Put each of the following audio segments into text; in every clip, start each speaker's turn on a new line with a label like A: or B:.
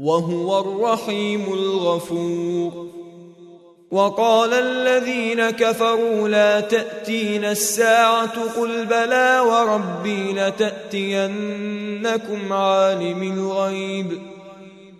A: وهو الرحيم الغفور. وقال الذين كفروا لا تأتين الساعة قل بلى وربي لتأتينكم عالم الغيب.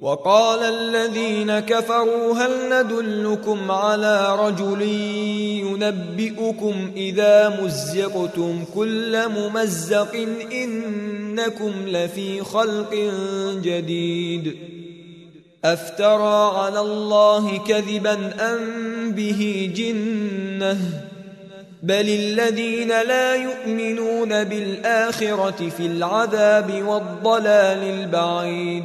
A: وقال الذين كفروا هل ندلكم على رجل ينبئكم إذا مزقتم كل ممزق إنكم لفي خلق جديد أفترى على الله كذبا أم به جنة بل الذين لا يؤمنون بالآخرة في العذاب والضلال البعيد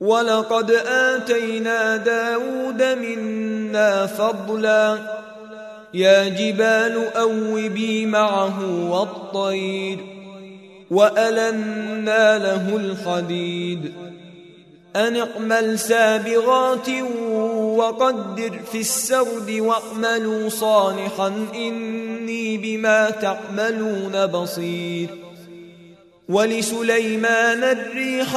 A: ولقد آتينا داود منا فضلا يا جبال أوبي معه والطير وألنا له الحديد أن اعمل سابغات وقدر في السرد واعملوا صالحا إني بما تعملون بصير ولسليمان الريح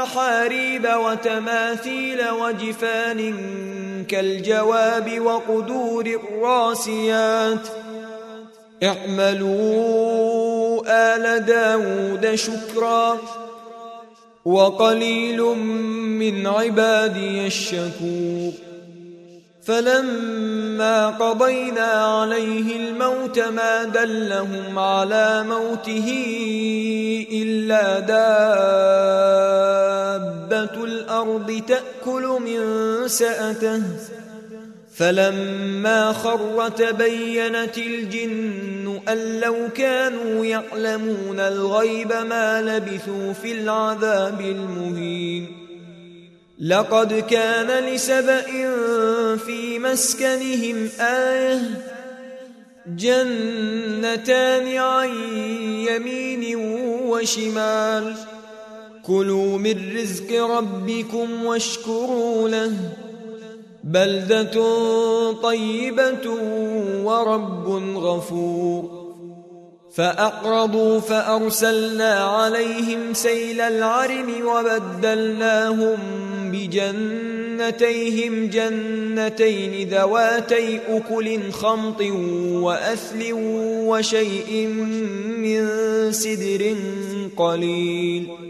A: محاريب وتماثيل وجفان كالجواب وقدور الراسيات ۖ. اعملوا آل داود شكرا. وقليل من عبادي الشكور فلما قضينا عليه الموت ما دلهم على موته إلا دابة الأرض تأكل من سأته. فلما خر تبينت الجن أن لو كانوا يعلمون الغيب ما لبثوا في العذاب المهين. لقد كان لسبأ في مسكنهم آية جنتان عن يمين وشمال. كلوا من رزق ربكم واشكروا له. بلدة طيبة ورب غفور. فأقرضوا فأرسلنا عليهم سيل العرم وبدلناهم بجنتيهم جنتين ذواتي أكل خمط وأثل وشيء من سدر قليل.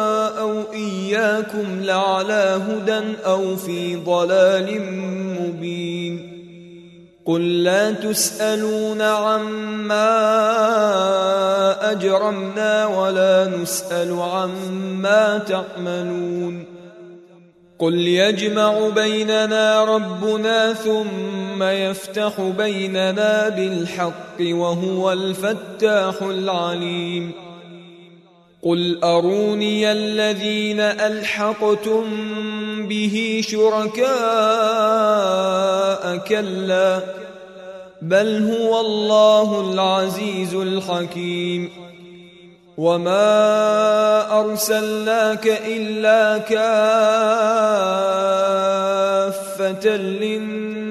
A: إياكم لعلى هدى أو في ضلال مبين. قل لا تسألون عما أجرمنا ولا نسأل عما تعملون. قل يجمع بيننا ربنا ثم يفتح بيننا بالحق وهو الفتاح العليم. قل اروني الذين الحقتم به شركاء كلا بل هو الله العزيز الحكيم وما ارسلناك الا كافه للناس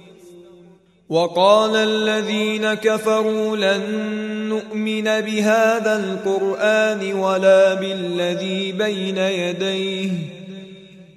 A: وقال الذين كفروا لن نؤمن بهذا القرآن ولا بالذي بين يديه.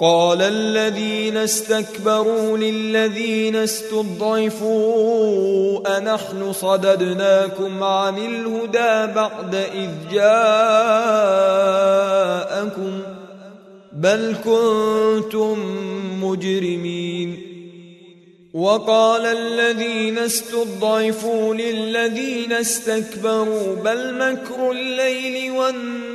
A: قال الذين استكبروا للذين استضعفوا أنحن صددناكم عن الهدى بعد إذ جاءكم بل كنتم مجرمين. وقال الذين استضعفوا للذين استكبروا بل مكر الليل والنهار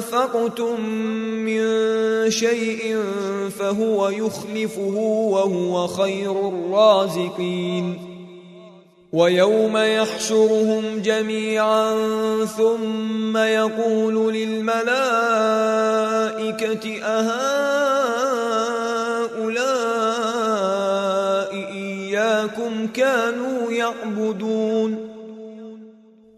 A: انفقتم من شيء فهو يخلفه وهو خير الرازقين ويوم يحشرهم جميعا ثم يقول للملائكة أهؤلاء إياكم كانوا يعبدون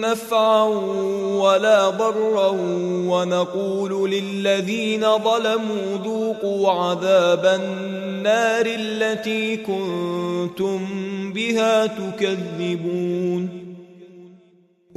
A: نفعا ولا ضرا ونقول للذين ظلموا ذوقوا عذاب النار التي كنتم بها تكذبون.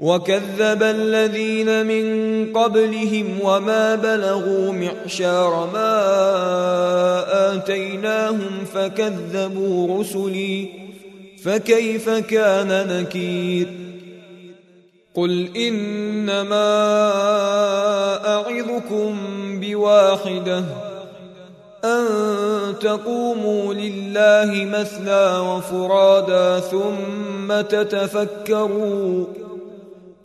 A: وكذب الذين من قبلهم وما بلغوا معشار ما آتيناهم فكذبوا رسلي فكيف كان نكير؟ قل إنما أعظكم بواحدة أن تقوموا لله مثنى وفرادا ثم تتفكروا.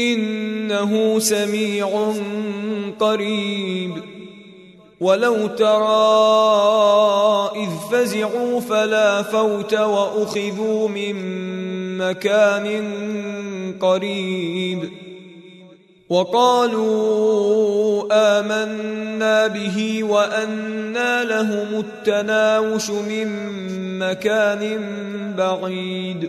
A: إنه سميع قريب. ولو ترى إذ فزعوا فلا فوت وأخذوا من مكان قريب. وقالوا آمنا به وانى لهم التناوش من مكان بعيد.